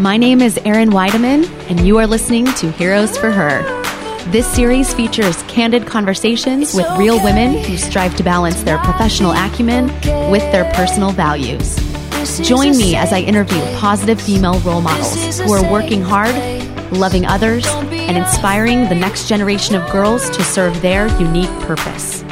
My name is Erin Weidemann, and you are listening to Heroes for Her. This series features candid conversations with real women who strive to balance their professional acumen with their personal values. Join me as I interview positive female role models who are working hard, loving others, and inspiring the next generation of girls to serve their unique purpose.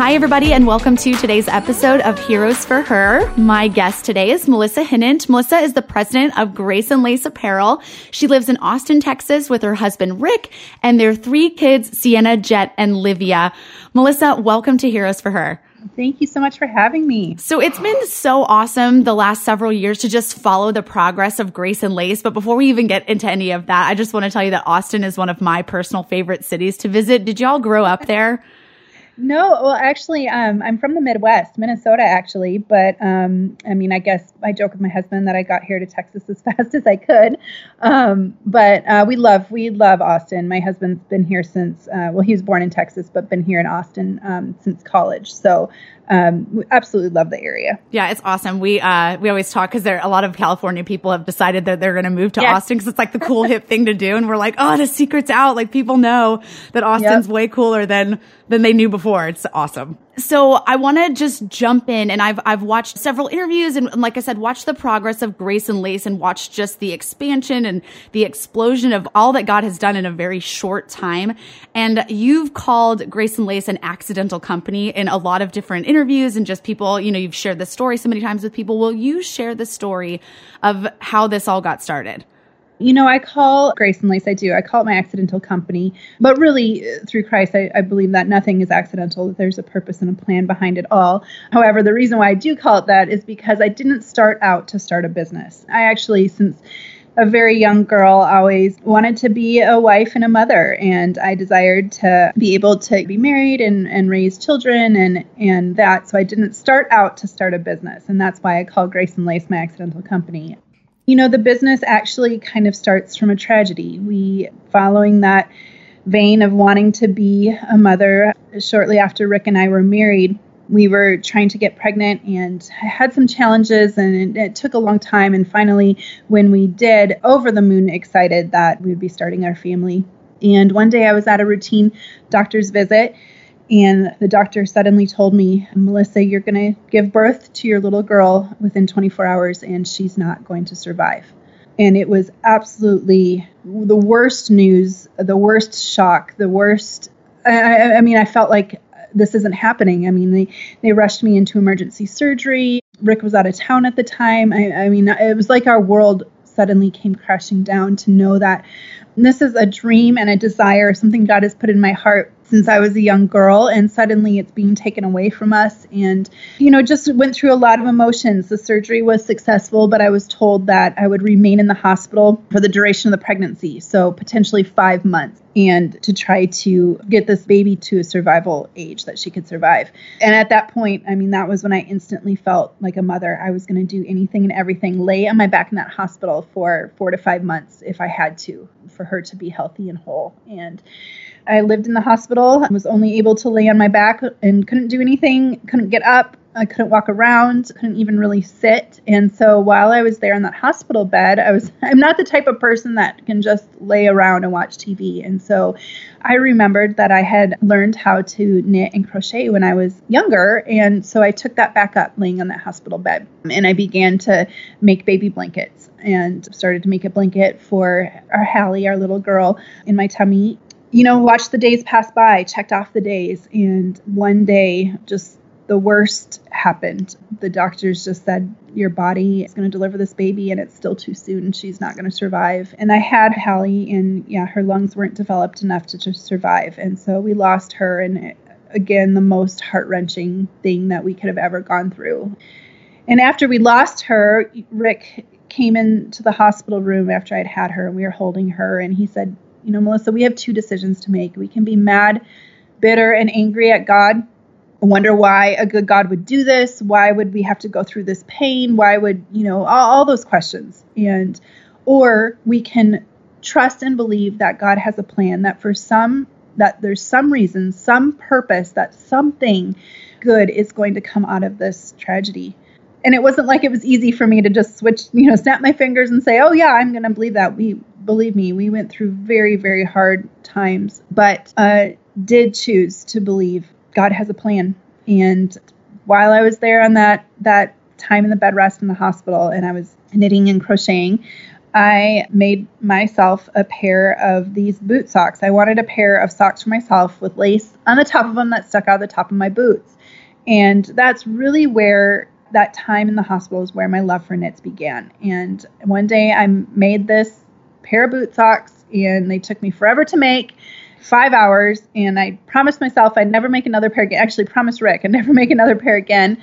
Hi, everybody, and welcome to today's episode of Heroes for Her. My guest today is Melissa Hinnant. Melissa is the president of Grace and Lace Apparel. She lives in Austin, Texas with her husband, Rick, and their three kids, Sienna, Jet, and Livia. Melissa, welcome to Heroes for Her. Thank you so much for having me. So it's been so awesome the last several years to just follow the progress of Grace and Lace. But before we even get into any of that, I just want to tell you that Austin is one of my personal favorite cities to visit. Did y'all grow up there? No, well, actually, um, I'm from the Midwest, Minnesota, actually. But um, I mean, I guess I joke with my husband that I got here to Texas as fast as I could. Um, but uh, we love we love Austin. My husband's been here since uh, well, he was born in Texas, but been here in Austin um, since college. So um, we absolutely love the area. Yeah, it's awesome. We uh, we always talk because there a lot of California people have decided that they're going to move to yes. Austin because it's like the cool hip thing to do, and we're like, oh, the secret's out. Like people know that Austin's yep. way cooler than than they knew before. It's awesome. So I want to just jump in and I've, I've watched several interviews and like I said, watched the progress of Grace and Lace and watched just the expansion and the explosion of all that God has done in a very short time. And you've called Grace and Lace an accidental company in a lot of different interviews and just people, you know, you've shared this story so many times with people. Will you share the story of how this all got started? You know, I call Grace and Lace, I do. I call it my accidental company. But really, uh, through Christ, I, I, believe that nothing is accidental, that there's a purpose and a plan behind it all. However, the reason why I do call it that is because I didn't start out to start a business. I actually, since a very young girl, always wanted to be a wife and a mother. And I desired to be able to be married and, and raise children and, and that. So I didn't start out to start a business. And that's why I call Grace and Lace my accidental company you know, the business actually kind of starts from a tragedy. We, following that vein of wanting to be a mother, shortly after Rick and I were married, we were trying to get pregnant and had some challenges and it, it, took a long time and finally when we did over the moon excited that we would be starting our family and one day i was at a routine doctor's visit and the doctor suddenly told me, Melissa, you're going to give birth to your little girl within 24 hours and she's not going to survive. And it was absolutely the worst news, the worst shock, the worst. I, I mean, I felt like this isn't happening. I mean, they, they rushed me into emergency surgery. Rick was out of town at the time. I, I mean, it was like our world suddenly came crashing down to know that this is a dream and a desire, something God has put in my heart since I was a young girl, and suddenly it's being taken away from us. And, you know, just went through a lot of emotions. The surgery was successful, but I was told that I would remain in the hospital for the duration of the pregnancy, so potentially five months, and to try to get this baby to a survival age that she could survive. And at that point, I mean, that was when I instantly felt like a mother. I was going to do anything and everything, lay on my back in that hospital for four to five months if I had to, for her to be healthy and whole. And I lived in the hospital, I was only able to lay on my back and couldn't do anything, couldn't get up, I couldn't walk around, couldn't even really sit. And so while I was there in that hospital bed, I was I'm not the type of person that can just lay around and watch TV. And so I remembered that I had learned how to knit and crochet when I was younger, and so I took that back up laying on that hospital bed. And I began to make baby blankets and started to make a blanket for our Hallie, our little girl, in my tummy you know, watched the days pass by, checked off the days, and one day just the worst happened. The doctors just said, Your body is going to deliver this baby, and it's still too soon. She's not going to survive. And I had Hallie, and yeah, her lungs weren't developed enough to just survive. And so we lost her, and it, again, the most heart wrenching thing that we could have ever gone through. And after we lost her, Rick came into the hospital room after I'd had her, and we were holding her, and he said, you know, Melissa, we have two decisions to make. We can be mad, bitter, and angry at God, wonder why a good God would do this. Why would we have to go through this pain? Why would, you know, all, all those questions. And, or we can trust and believe that God has a plan, that for some, that there's some reason, some purpose, that something good is going to come out of this tragedy. and it wasn't like it was easy for me to just switch, you know, snap my fingers and say, "Oh yeah, I'm going to believe that." We believe me, we went through very very hard times, but uh, did choose to believe God has a plan. And while I was there on that that time in the bed rest in the hospital, and I was knitting and crocheting, I made myself a pair of these boot socks. I wanted a pair of socks for myself with lace on the top of them that stuck out the top of my boots. And that's really where that time in the hospital is where my love for knits began. And one day I made this pair of boot socks, and they took me forever to make five hours. And I promised myself I'd never make another pair again. Actually, promised Rick I'd never make another pair again.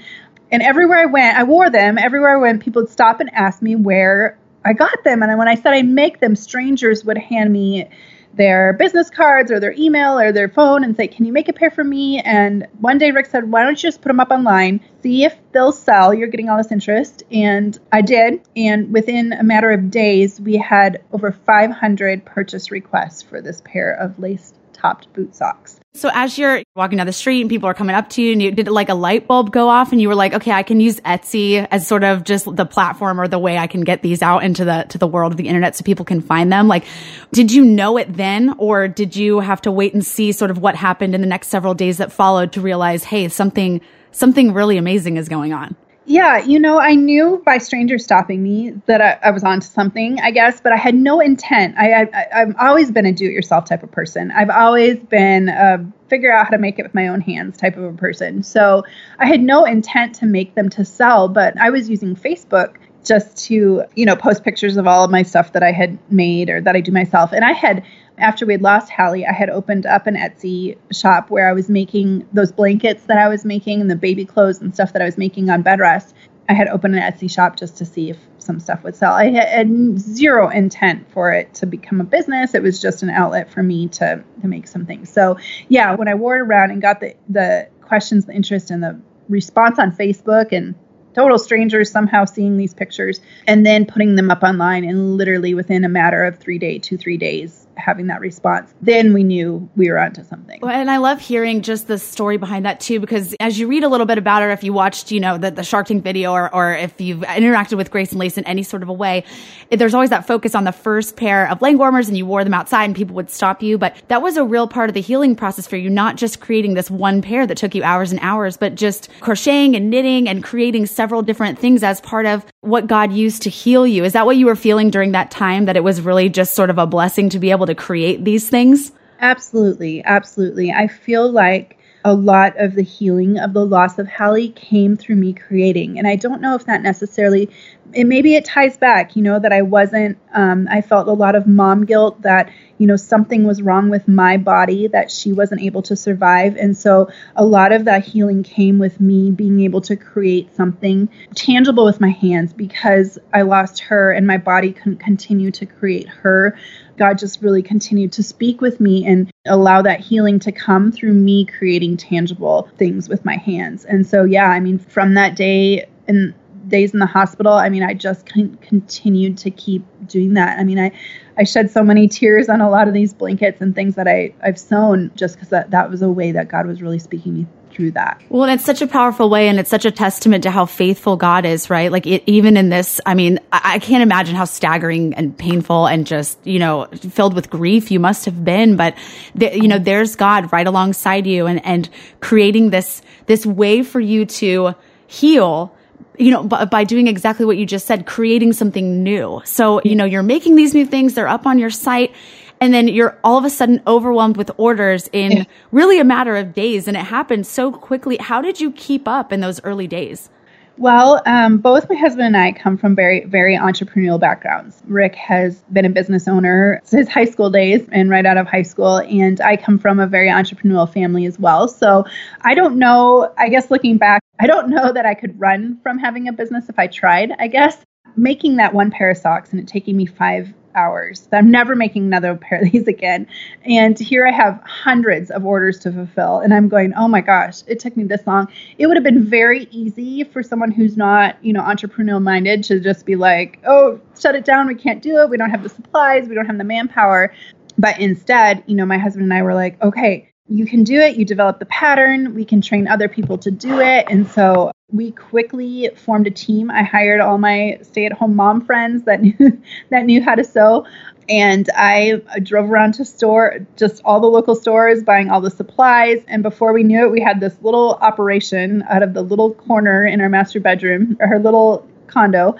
And everywhere I went, I wore them. Everywhere I went, people would stop and ask me where I got them. And when I said I make them, strangers would hand me their business cards or their email or their phone and say, Can you make a pair for me? And one day Rick said, Why don't you just put them up online, see if they'll sell? You're getting all this interest. And I did. And within a matter of days, we had over 500 purchase requests for this pair of lace topped boot socks. So as you're walking down the street and people are coming up to you and you did like a light bulb go off and you were like, okay, I can use Etsy as sort of just the platform or the way I can get these out into the to the world of the internet so people can find them. Like, did you know it then or did you have to wait and see sort of what happened in the next several days that followed to realize, hey, something something really amazing is going on? Yeah, you know, I knew by strangers stopping me that I, I was onto something, I guess, but I had no intent. I, I, I've always been a do-it-yourself type of person. I've always been a figure out how to make it with my own hands type of a person. So I had no intent to make them to sell, but I was using Facebook just to, you know, post pictures of all of my stuff that I had made or that I do myself. And I had after we had lost Hallie, I had opened up an Etsy shop where I was making those blankets that I was making and the baby clothes and stuff that I was making on bed rest. I had opened an Etsy shop just to see if some stuff would sell. I had zero intent for it to become a business. It was just an outlet for me to to make some things. So yeah, when I wore it around and got the the questions, the interest, and the response on Facebook and total strangers somehow seeing these pictures and then putting them up online and literally within a matter of three days, two, three days, having that response, then we knew we were onto something. Well, and I love hearing just the story behind that too, because as you read a little bit about it, if you watched, you know, the, the Shark Tank video or, or if you've interacted with Grace and Lace in any sort of a way, there's always that focus on the first pair of leg warmers and you wore them outside and people would stop you. But that was a real part of the healing process for you, not just creating this one pair that took you hours and hours, but just crocheting and knitting and creating several different things as part of what God used to heal you. Is that what you were feeling during that time? That it was really just sort of a blessing to be able to create these things? Absolutely. Absolutely. I feel like a lot of the healing of the loss of Hallie came through me creating. And I don't know if that necessarily, and maybe it ties back, you know, that I wasn't, um, I felt a lot of mom guilt that, you know, something was wrong with my body that she wasn't able to survive. And so a lot of that healing came with me being able to create something tangible with my hands because I lost her and my body couldn't continue to create her. God just really continued to speak with me and allow that healing to come through me creating tangible things with my hands. And so, yeah, I mean, from that day and days in the hospital, I mean, I just con- continued to keep doing that. I mean, I, I shed so many tears on a lot of these blankets and things that I, I've sewn just because that, that was a way that God was really speaking me through that. Well, and it's such a powerful way, and it's such a testament to how faithful God is, right? Like, it, even in this, I mean, I, I can't imagine how staggering and painful and just, you know, filled with grief you must have been. But, the, you know, there's God right alongside you and, and creating this, this way for you to heal you know, by, by doing exactly what you just said, creating something new. So, you know, you're making these new things, they're up on your site and then you're all of a sudden overwhelmed with orders in yeah. really a matter of days and it happened so quickly how did you keep up in those early days well, um, both my husband and I come from very, very entrepreneurial backgrounds. Rick has been a business owner since high school days and right out of high school. And I come from a very entrepreneurial family as well. So I don't know, I guess looking back, I don't know that I could run from having a business if I tried, I guess. Making that one pair of socks and it taking me five hours. I'm never making another pair of these again. And here I have hundreds of orders to fulfill. And I'm going, oh my gosh, it took me this long. It would have been very easy for someone who's not, you know, entrepreneurial minded to just be like, oh, shut it down. We can't do it. We don't have the supplies. We don't have the manpower. But instead, you know, my husband and I were like, okay, you can do it, you develop the pattern, we can train other people to do it. And so we quickly formed a team. I hired all my stay-at-home mom friends that knew that knew how to sew. And I drove around to store just all the local stores, buying all the supplies. And before we knew it, we had this little operation out of the little corner in our master bedroom, our little condo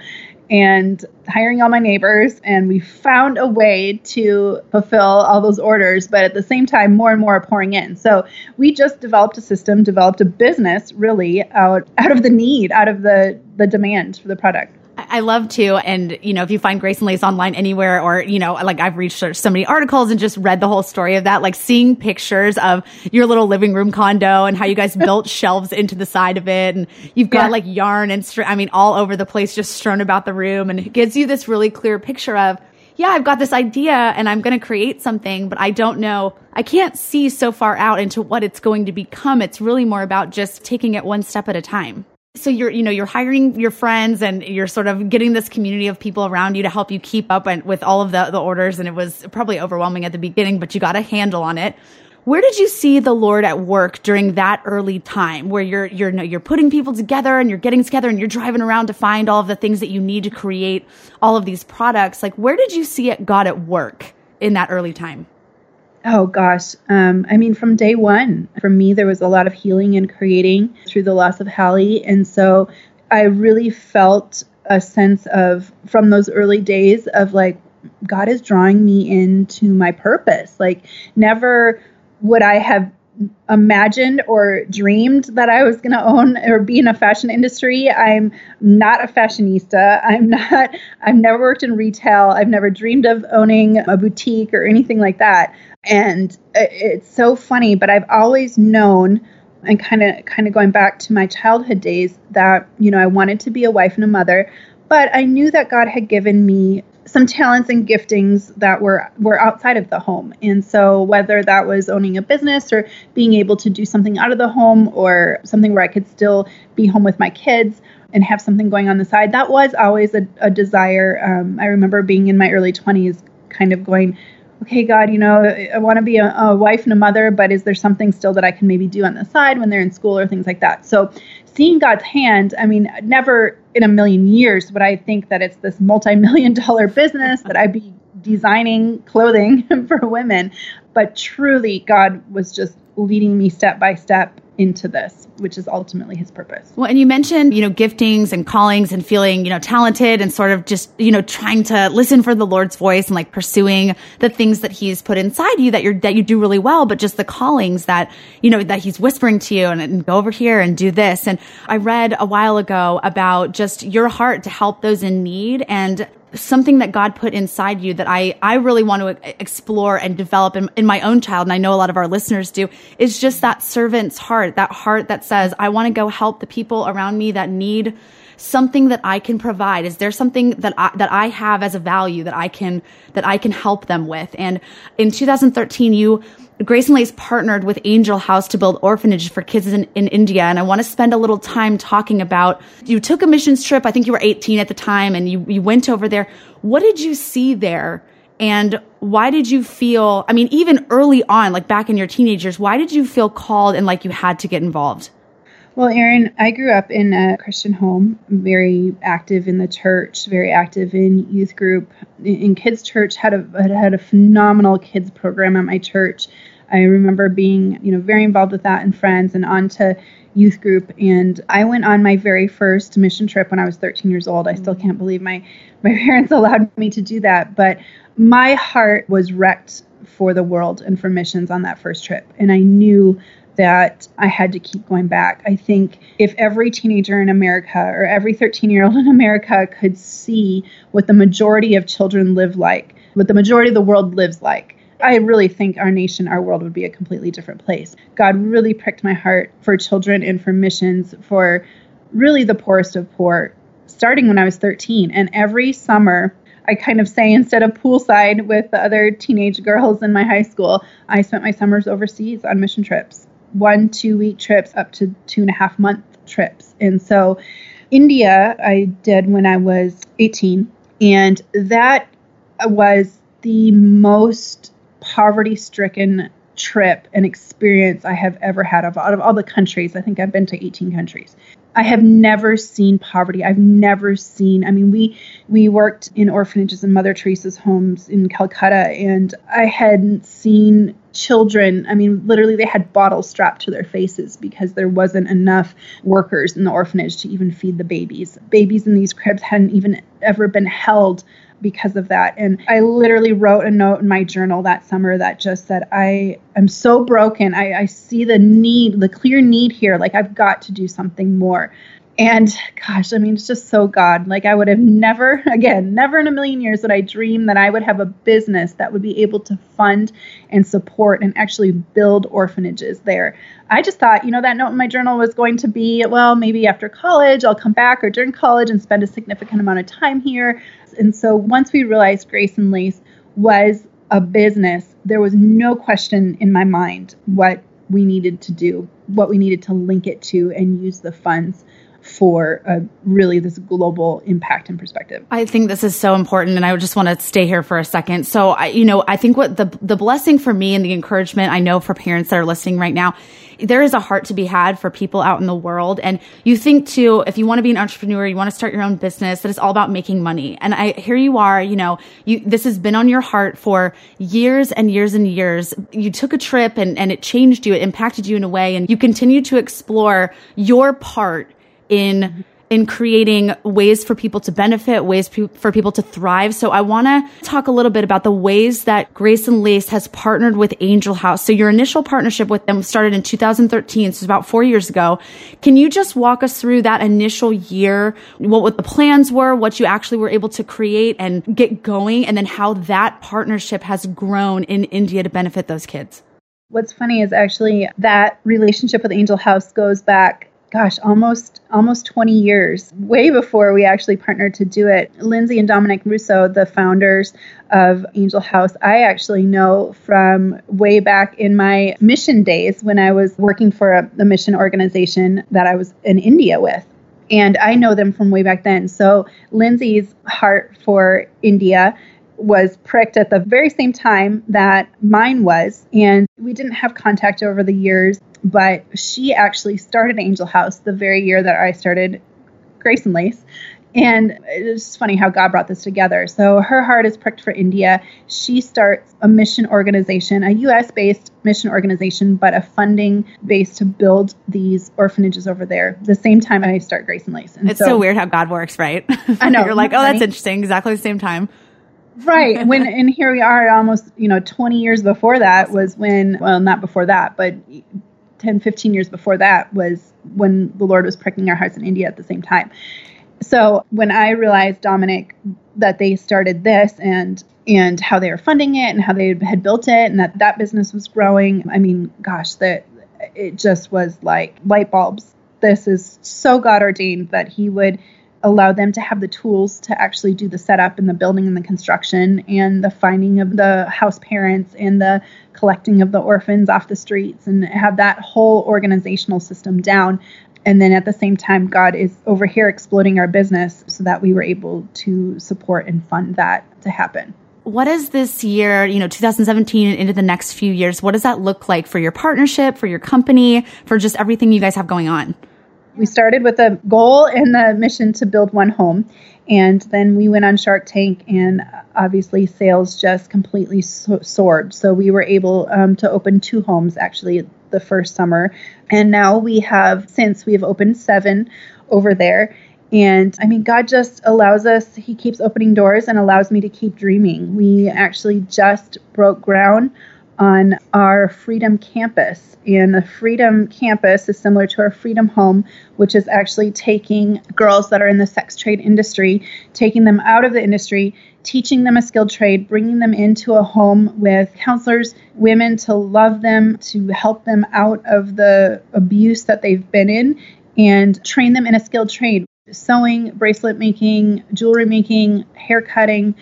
and hiring all my neighbors and we found a way to fulfill all those orders but at the same time more and more are pouring in. So we just developed a system developed a business really out out of the need out of the the demand for the product I love to. And, you know, if you find Grace and Lace online anywhere or, you know, like I've researched so many articles and just read the whole story of that, like seeing pictures of your little living room condo and how you guys built shelves into the side of it. And you've got yeah. like yarn and, str- I mean, all over the place, just strewn about the room. And it gives you this really clear picture of, yeah, I've got this idea and I'm going to create something, but I don't know. I can't see so far out into what it's going to become. It's really more about just taking it one step at a time so you're you know you're hiring your friends and you're sort of getting this community of people around you to help you keep up and, with all of the, the orders. And it was probably overwhelming at the beginning but you got a handle on it. Where did you see the lord at work during that early time where you're you're you're putting people together and you're getting together and you're driving around to find all of the things that you need to create all of these products? Like where did you see it god at work in that early time Oh gosh. Um, I mean, from day one, for me, there was a lot of healing and creating through the loss of Hallie. And so I really felt a sense of, from those early days, of like, God is drawing me into my purpose. Like, never would I have imagined or dreamed that I was going to own or be in a fashion industry. I'm not a fashionista. I'm not, I've never worked in retail. I've never dreamed of owning a boutique or anything like that and it's so funny but i've always known and kind of kind of going back to my childhood days that you know i wanted to be a wife and a mother but i knew that god had given me some talents and giftings that were were outside of the home. And so whether that was owning a business or being able to do something out of the home or something where i could still be home with my kids and have something going on the side that was always a, a desire. Um, i remember being in my early 20s kind of going okay, God, you know, I want to be a, a, wife and a mother, but is there something still that I can maybe do on the side when they're in school or things like that? So seeing God's hand, I mean, never in a million years would I think that it's this multi million dollar business that I'd be designing clothing for women. But truly, God was just leading me step by step into this, which is ultimately his purpose. Well, and you mentioned, you know, giftings and callings and feeling, you know, talented and sort of just, you know, trying to listen for the Lord's voice and like pursuing the things that he's put inside you that you're, that you do really well, but just the callings that, you know, that he's whispering to you and, and go over here and do this. And I read a while ago about just your heart to help those in need and something that God put inside you that I, I really want to explore and develop in, in my own child. And I know a lot of our listeners do is just that servant's heart, that heart that says, I want to go help the people around me that need something that I can provide? Is there something that I, that I have as a value that I can, that I can help them with? And in 2013, you Grace and Lace partnered with Angel House to build orphanages for kids in, in India. And I want to spend a little time talking about you took a missions trip. I think you were 18 at the time and you, you went over there. What did you see there? And why did you feel, I mean, even early on, like back in your teenagers, why did you feel called and like you had to get involved? Well, Erin, I grew up in a Christian home, very active in the church, very active in youth group. In kids' church, had a had a phenomenal kids program at my church. I remember being, you know, very involved with that and friends, and on to youth group. And I went on my very first mission trip when I was 13 years old. I still mm. can't believe my my parents allowed me to do that, but my heart was wrecked for the world and for missions on that first trip, and I knew that I had to keep going back. I think if every teenager in America or every 13 year old in America could see what the majority of children live like, what the majority of the world lives like, I really think our nation, our world would be a completely different place. God really pricked my heart for children and for missions for really the poorest of poor, starting when I was 13. And every summer, I kind of say instead of poolside with the other teenage girls in my high school, I spent my summers overseas on mission trips one two week trips up to two and a half month trips. And so India I did when I was 18 and that was the most poverty stricken trip and experience I have ever had of out of all the countries. I think I've been to 18 countries. I have never seen poverty. I've never seen. I mean, we we worked in orphanages and Mother Teresa's homes in Calcutta, and I hadn't seen children. I mean, literally, they had bottles strapped to their faces because there wasn't enough workers in the orphanage to even feed the babies. Babies in these cribs hadn't even ever been held because of that. And I literally wrote a note in my journal that summer that just said, I am so broken. I, I see the need, the clear need here. Like, I've got to do something more. And gosh, I mean, it's just so God. Like, I would have never, again, never in a million years would I dream that I would have a business that would be able to fund and support and actually build orphanages there. I just thought, you know, that note in my journal was going to be, well, maybe after college, I'll come back or during college and spend a significant amount of time here. And so once we realized Grace and Lace was a business, there was no question in my mind what we needed to do, what we needed to link it to, and use the funds for uh, really this global impact and perspective. I think this is so important, and I just want to stay here for a second. So, I, you know, I think what the the blessing for me and the encouragement I know for parents that are listening right now, there is a heart to be had for people out in the world, and you think too, if you want to be an entrepreneur, you want to start your own business, that it's all about making money. And I here you are, you know, you this has been on your heart for years and years and years. You took a trip, and and it changed you, it impacted you in a way, and you continue to explore your part in in creating ways for people to benefit, ways pe- for people to thrive. So I want to talk a little bit about the ways that Grace and Lace has partnered with Angel House. So your initial partnership with them started in 2013, so it's about four years ago. Can you just walk us through that initial year, what, what the plans were, what you actually were able to create and get going, and then how that partnership has grown in India to benefit those kids? What's funny is actually that relationship with Angel House goes back gosh, almost almost 20 years, way before we actually partnered to do it. Lindsay and Dominic Russo, the founders of Angel House, I actually know from way back in my mission days when I was working for a, a mission organization that I was in India with. And I know them from way back then. So Lindsay's heart for India was pricked at the very same time that mine was. And we didn't have contact over the years, but she actually started Angel House the very year that I started Grace and Lace. And it's funny how God brought this together. So her heart is pricked for India. She starts a mission organization, a US based mission organization, but a funding base to build these orphanages over there. The same time I start Grace and Lace. And it's so, so weird how God works, right? I know. You're like, oh, that's interesting. Exactly the same time right when and here we are almost you know 20 years before that was when well not before that but 10 15 years before that was when the lord was pricking our hearts in india at the same time. So when i realized dominic that they started this and and how they were funding it and how they had built it and that that business was growing i mean gosh that it just was like light bulbs. This is so god ordained that he would allow them to have the tools to actually do the setup and the building and the construction and the finding of the house parents and the collecting of the orphans off the streets and have that whole organizational system down and then at the same time god is over here exploding our business so that we were able to support and fund that to happen what is this year, you know, 2017 and into the next few years? What does that look like for your partnership, for your company, for just everything you guys have going on? We started with a goal and the mission to build one home. And then we went on Shark Tank, and obviously sales just completely so- soared. So we were able um, to open two homes actually the first summer. And now we have, since we have opened seven over there. And I mean, God just allows us, He keeps opening doors and allows me to keep dreaming. We actually just broke ground on our Freedom Campus. And the Freedom Campus is similar to our Freedom Home, which is actually taking girls that are in the sex trade industry, taking them out of the industry, teaching them a skilled trade, bringing them into a home with counselors, women to love them, to help them out of the abuse that they've been in, and train them in a skilled trade sewing, bracelet making, jewelry making, hair cutting,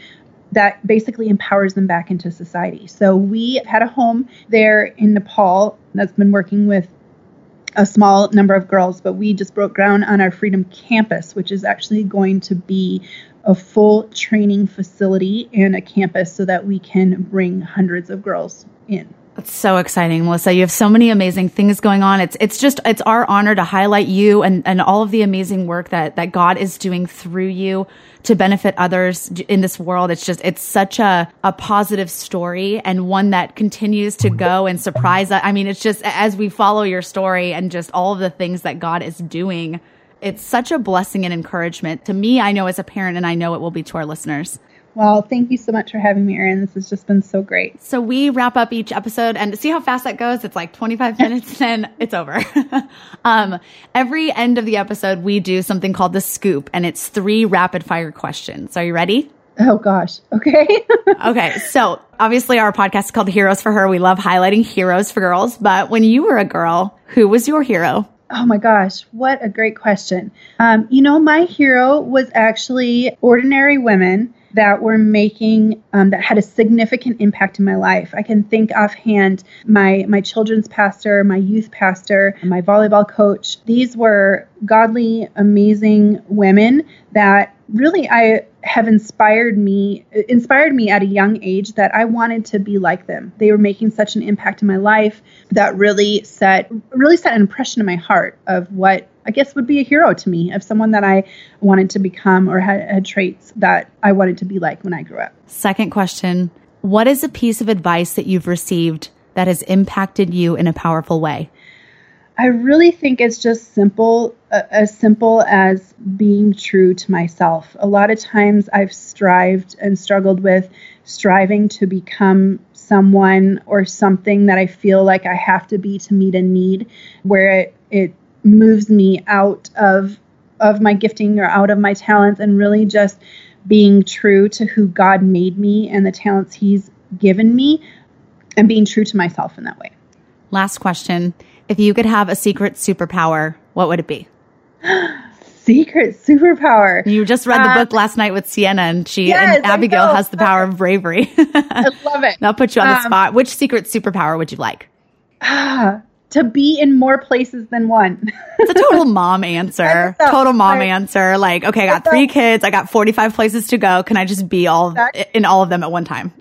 that basically empowers them back into society. So we had a home there in Nepal that's been working with a small number of girls, but we just broke ground on our Freedom Campus, which is actually going to be a full training facility and a campus so that we can bring hundreds of girls in. It's so exciting, Melissa. You have so many amazing things going on. It's it's just it's our honor to highlight you and, and all of the amazing work that that God is doing through you to benefit others in this world. It's just it's such a a positive story and one that continues to go and surprise us. I mean, it's just as we follow your story and just all of the things that God is doing, it's such a blessing and encouragement to me. I know as a parent, and I know it will be to our listeners. Well, thank you so much for having me, Erin. This has just been so great. So we wrap up each episode and see how fast that goes. It's like 25 minutes and it's over. um, every end of the episode, we do something called the scoop and it's three rapid fire questions. Are you ready? Oh gosh. Okay. okay. So obviously our podcast is called Heroes for Her. We love highlighting heroes for girls, but when you were a girl, who was your hero? Oh my gosh, what a great question. Um, you know, my hero was actually ordinary women that were making um, that had a significant impact in my life. I can think offhand my my children's pastor, my youth pastor, my volleyball coach. These were godly, amazing women that really I have inspired me inspired me at a young age that I wanted to be like them. They were making such an impact in my life that really set really set an impression in my heart of what I guess would be a hero to me of someone that I wanted to become or had, had traits that I wanted to be like when I grew up. Second question What is a piece of advice that you've received that has impacted you in a powerful way? I really think it's just simple, uh, as simple as being true to myself. A lot of times I've strived and struggled with striving to become someone or something that I feel like I have to be to meet a need, where it, it moves me out of of my gifting or out of my talents and really just being true to who God made me and the talents he's given me and being true to myself in that way. Last question. If you could have a secret superpower, what would it be? secret superpower. You just read the uh, book last night with Sienna, and she yes, and Abigail has the power of bravery. I love it. I'll put you on um, the spot. Which secret superpower would you like? Ah, to be in more places than one. it's a total mom answer. Total mom right. answer. Like, okay, I got three kids. I got 45 places to go. Can I just be all exactly. in all of them at one time?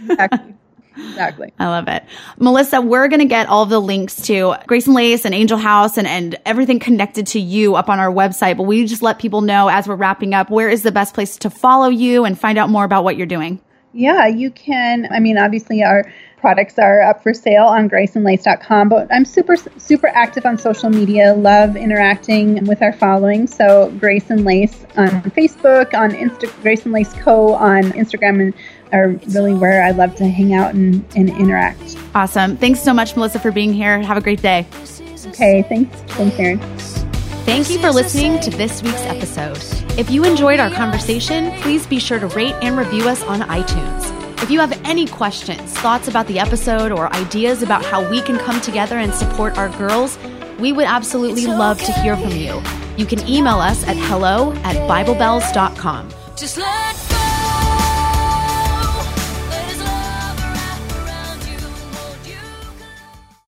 exactly. Exactly. I love it. Melissa, we're going to get all the links to Grace and Lace and Angel House and, and everything connected to you up on our website. But we just let people know as we're wrapping up, where is the best place to follow you and find out more about what you're doing? Yeah, you can. I mean, obviously, our products are up for sale on graceandlace.com. But I'm super, super active on social media, love interacting with our following. So, Grace and Lace on Facebook, on Insta, Grace and Lace Co. on Instagram, and are really where I love to hang out and, and interact. Awesome. Thanks so much, Melissa, for being here. Have a great day. Okay, thanks. Thanks, Erin. Thank you for listening to this week's episode. If you enjoyed our conversation, please be sure to rate and review us on iTunes. If you have any questions, thoughts about the episode, or ideas about how we can come together and support our girls, we would absolutely love to hear from you. You can email us at hello at biblebelles.com. Just let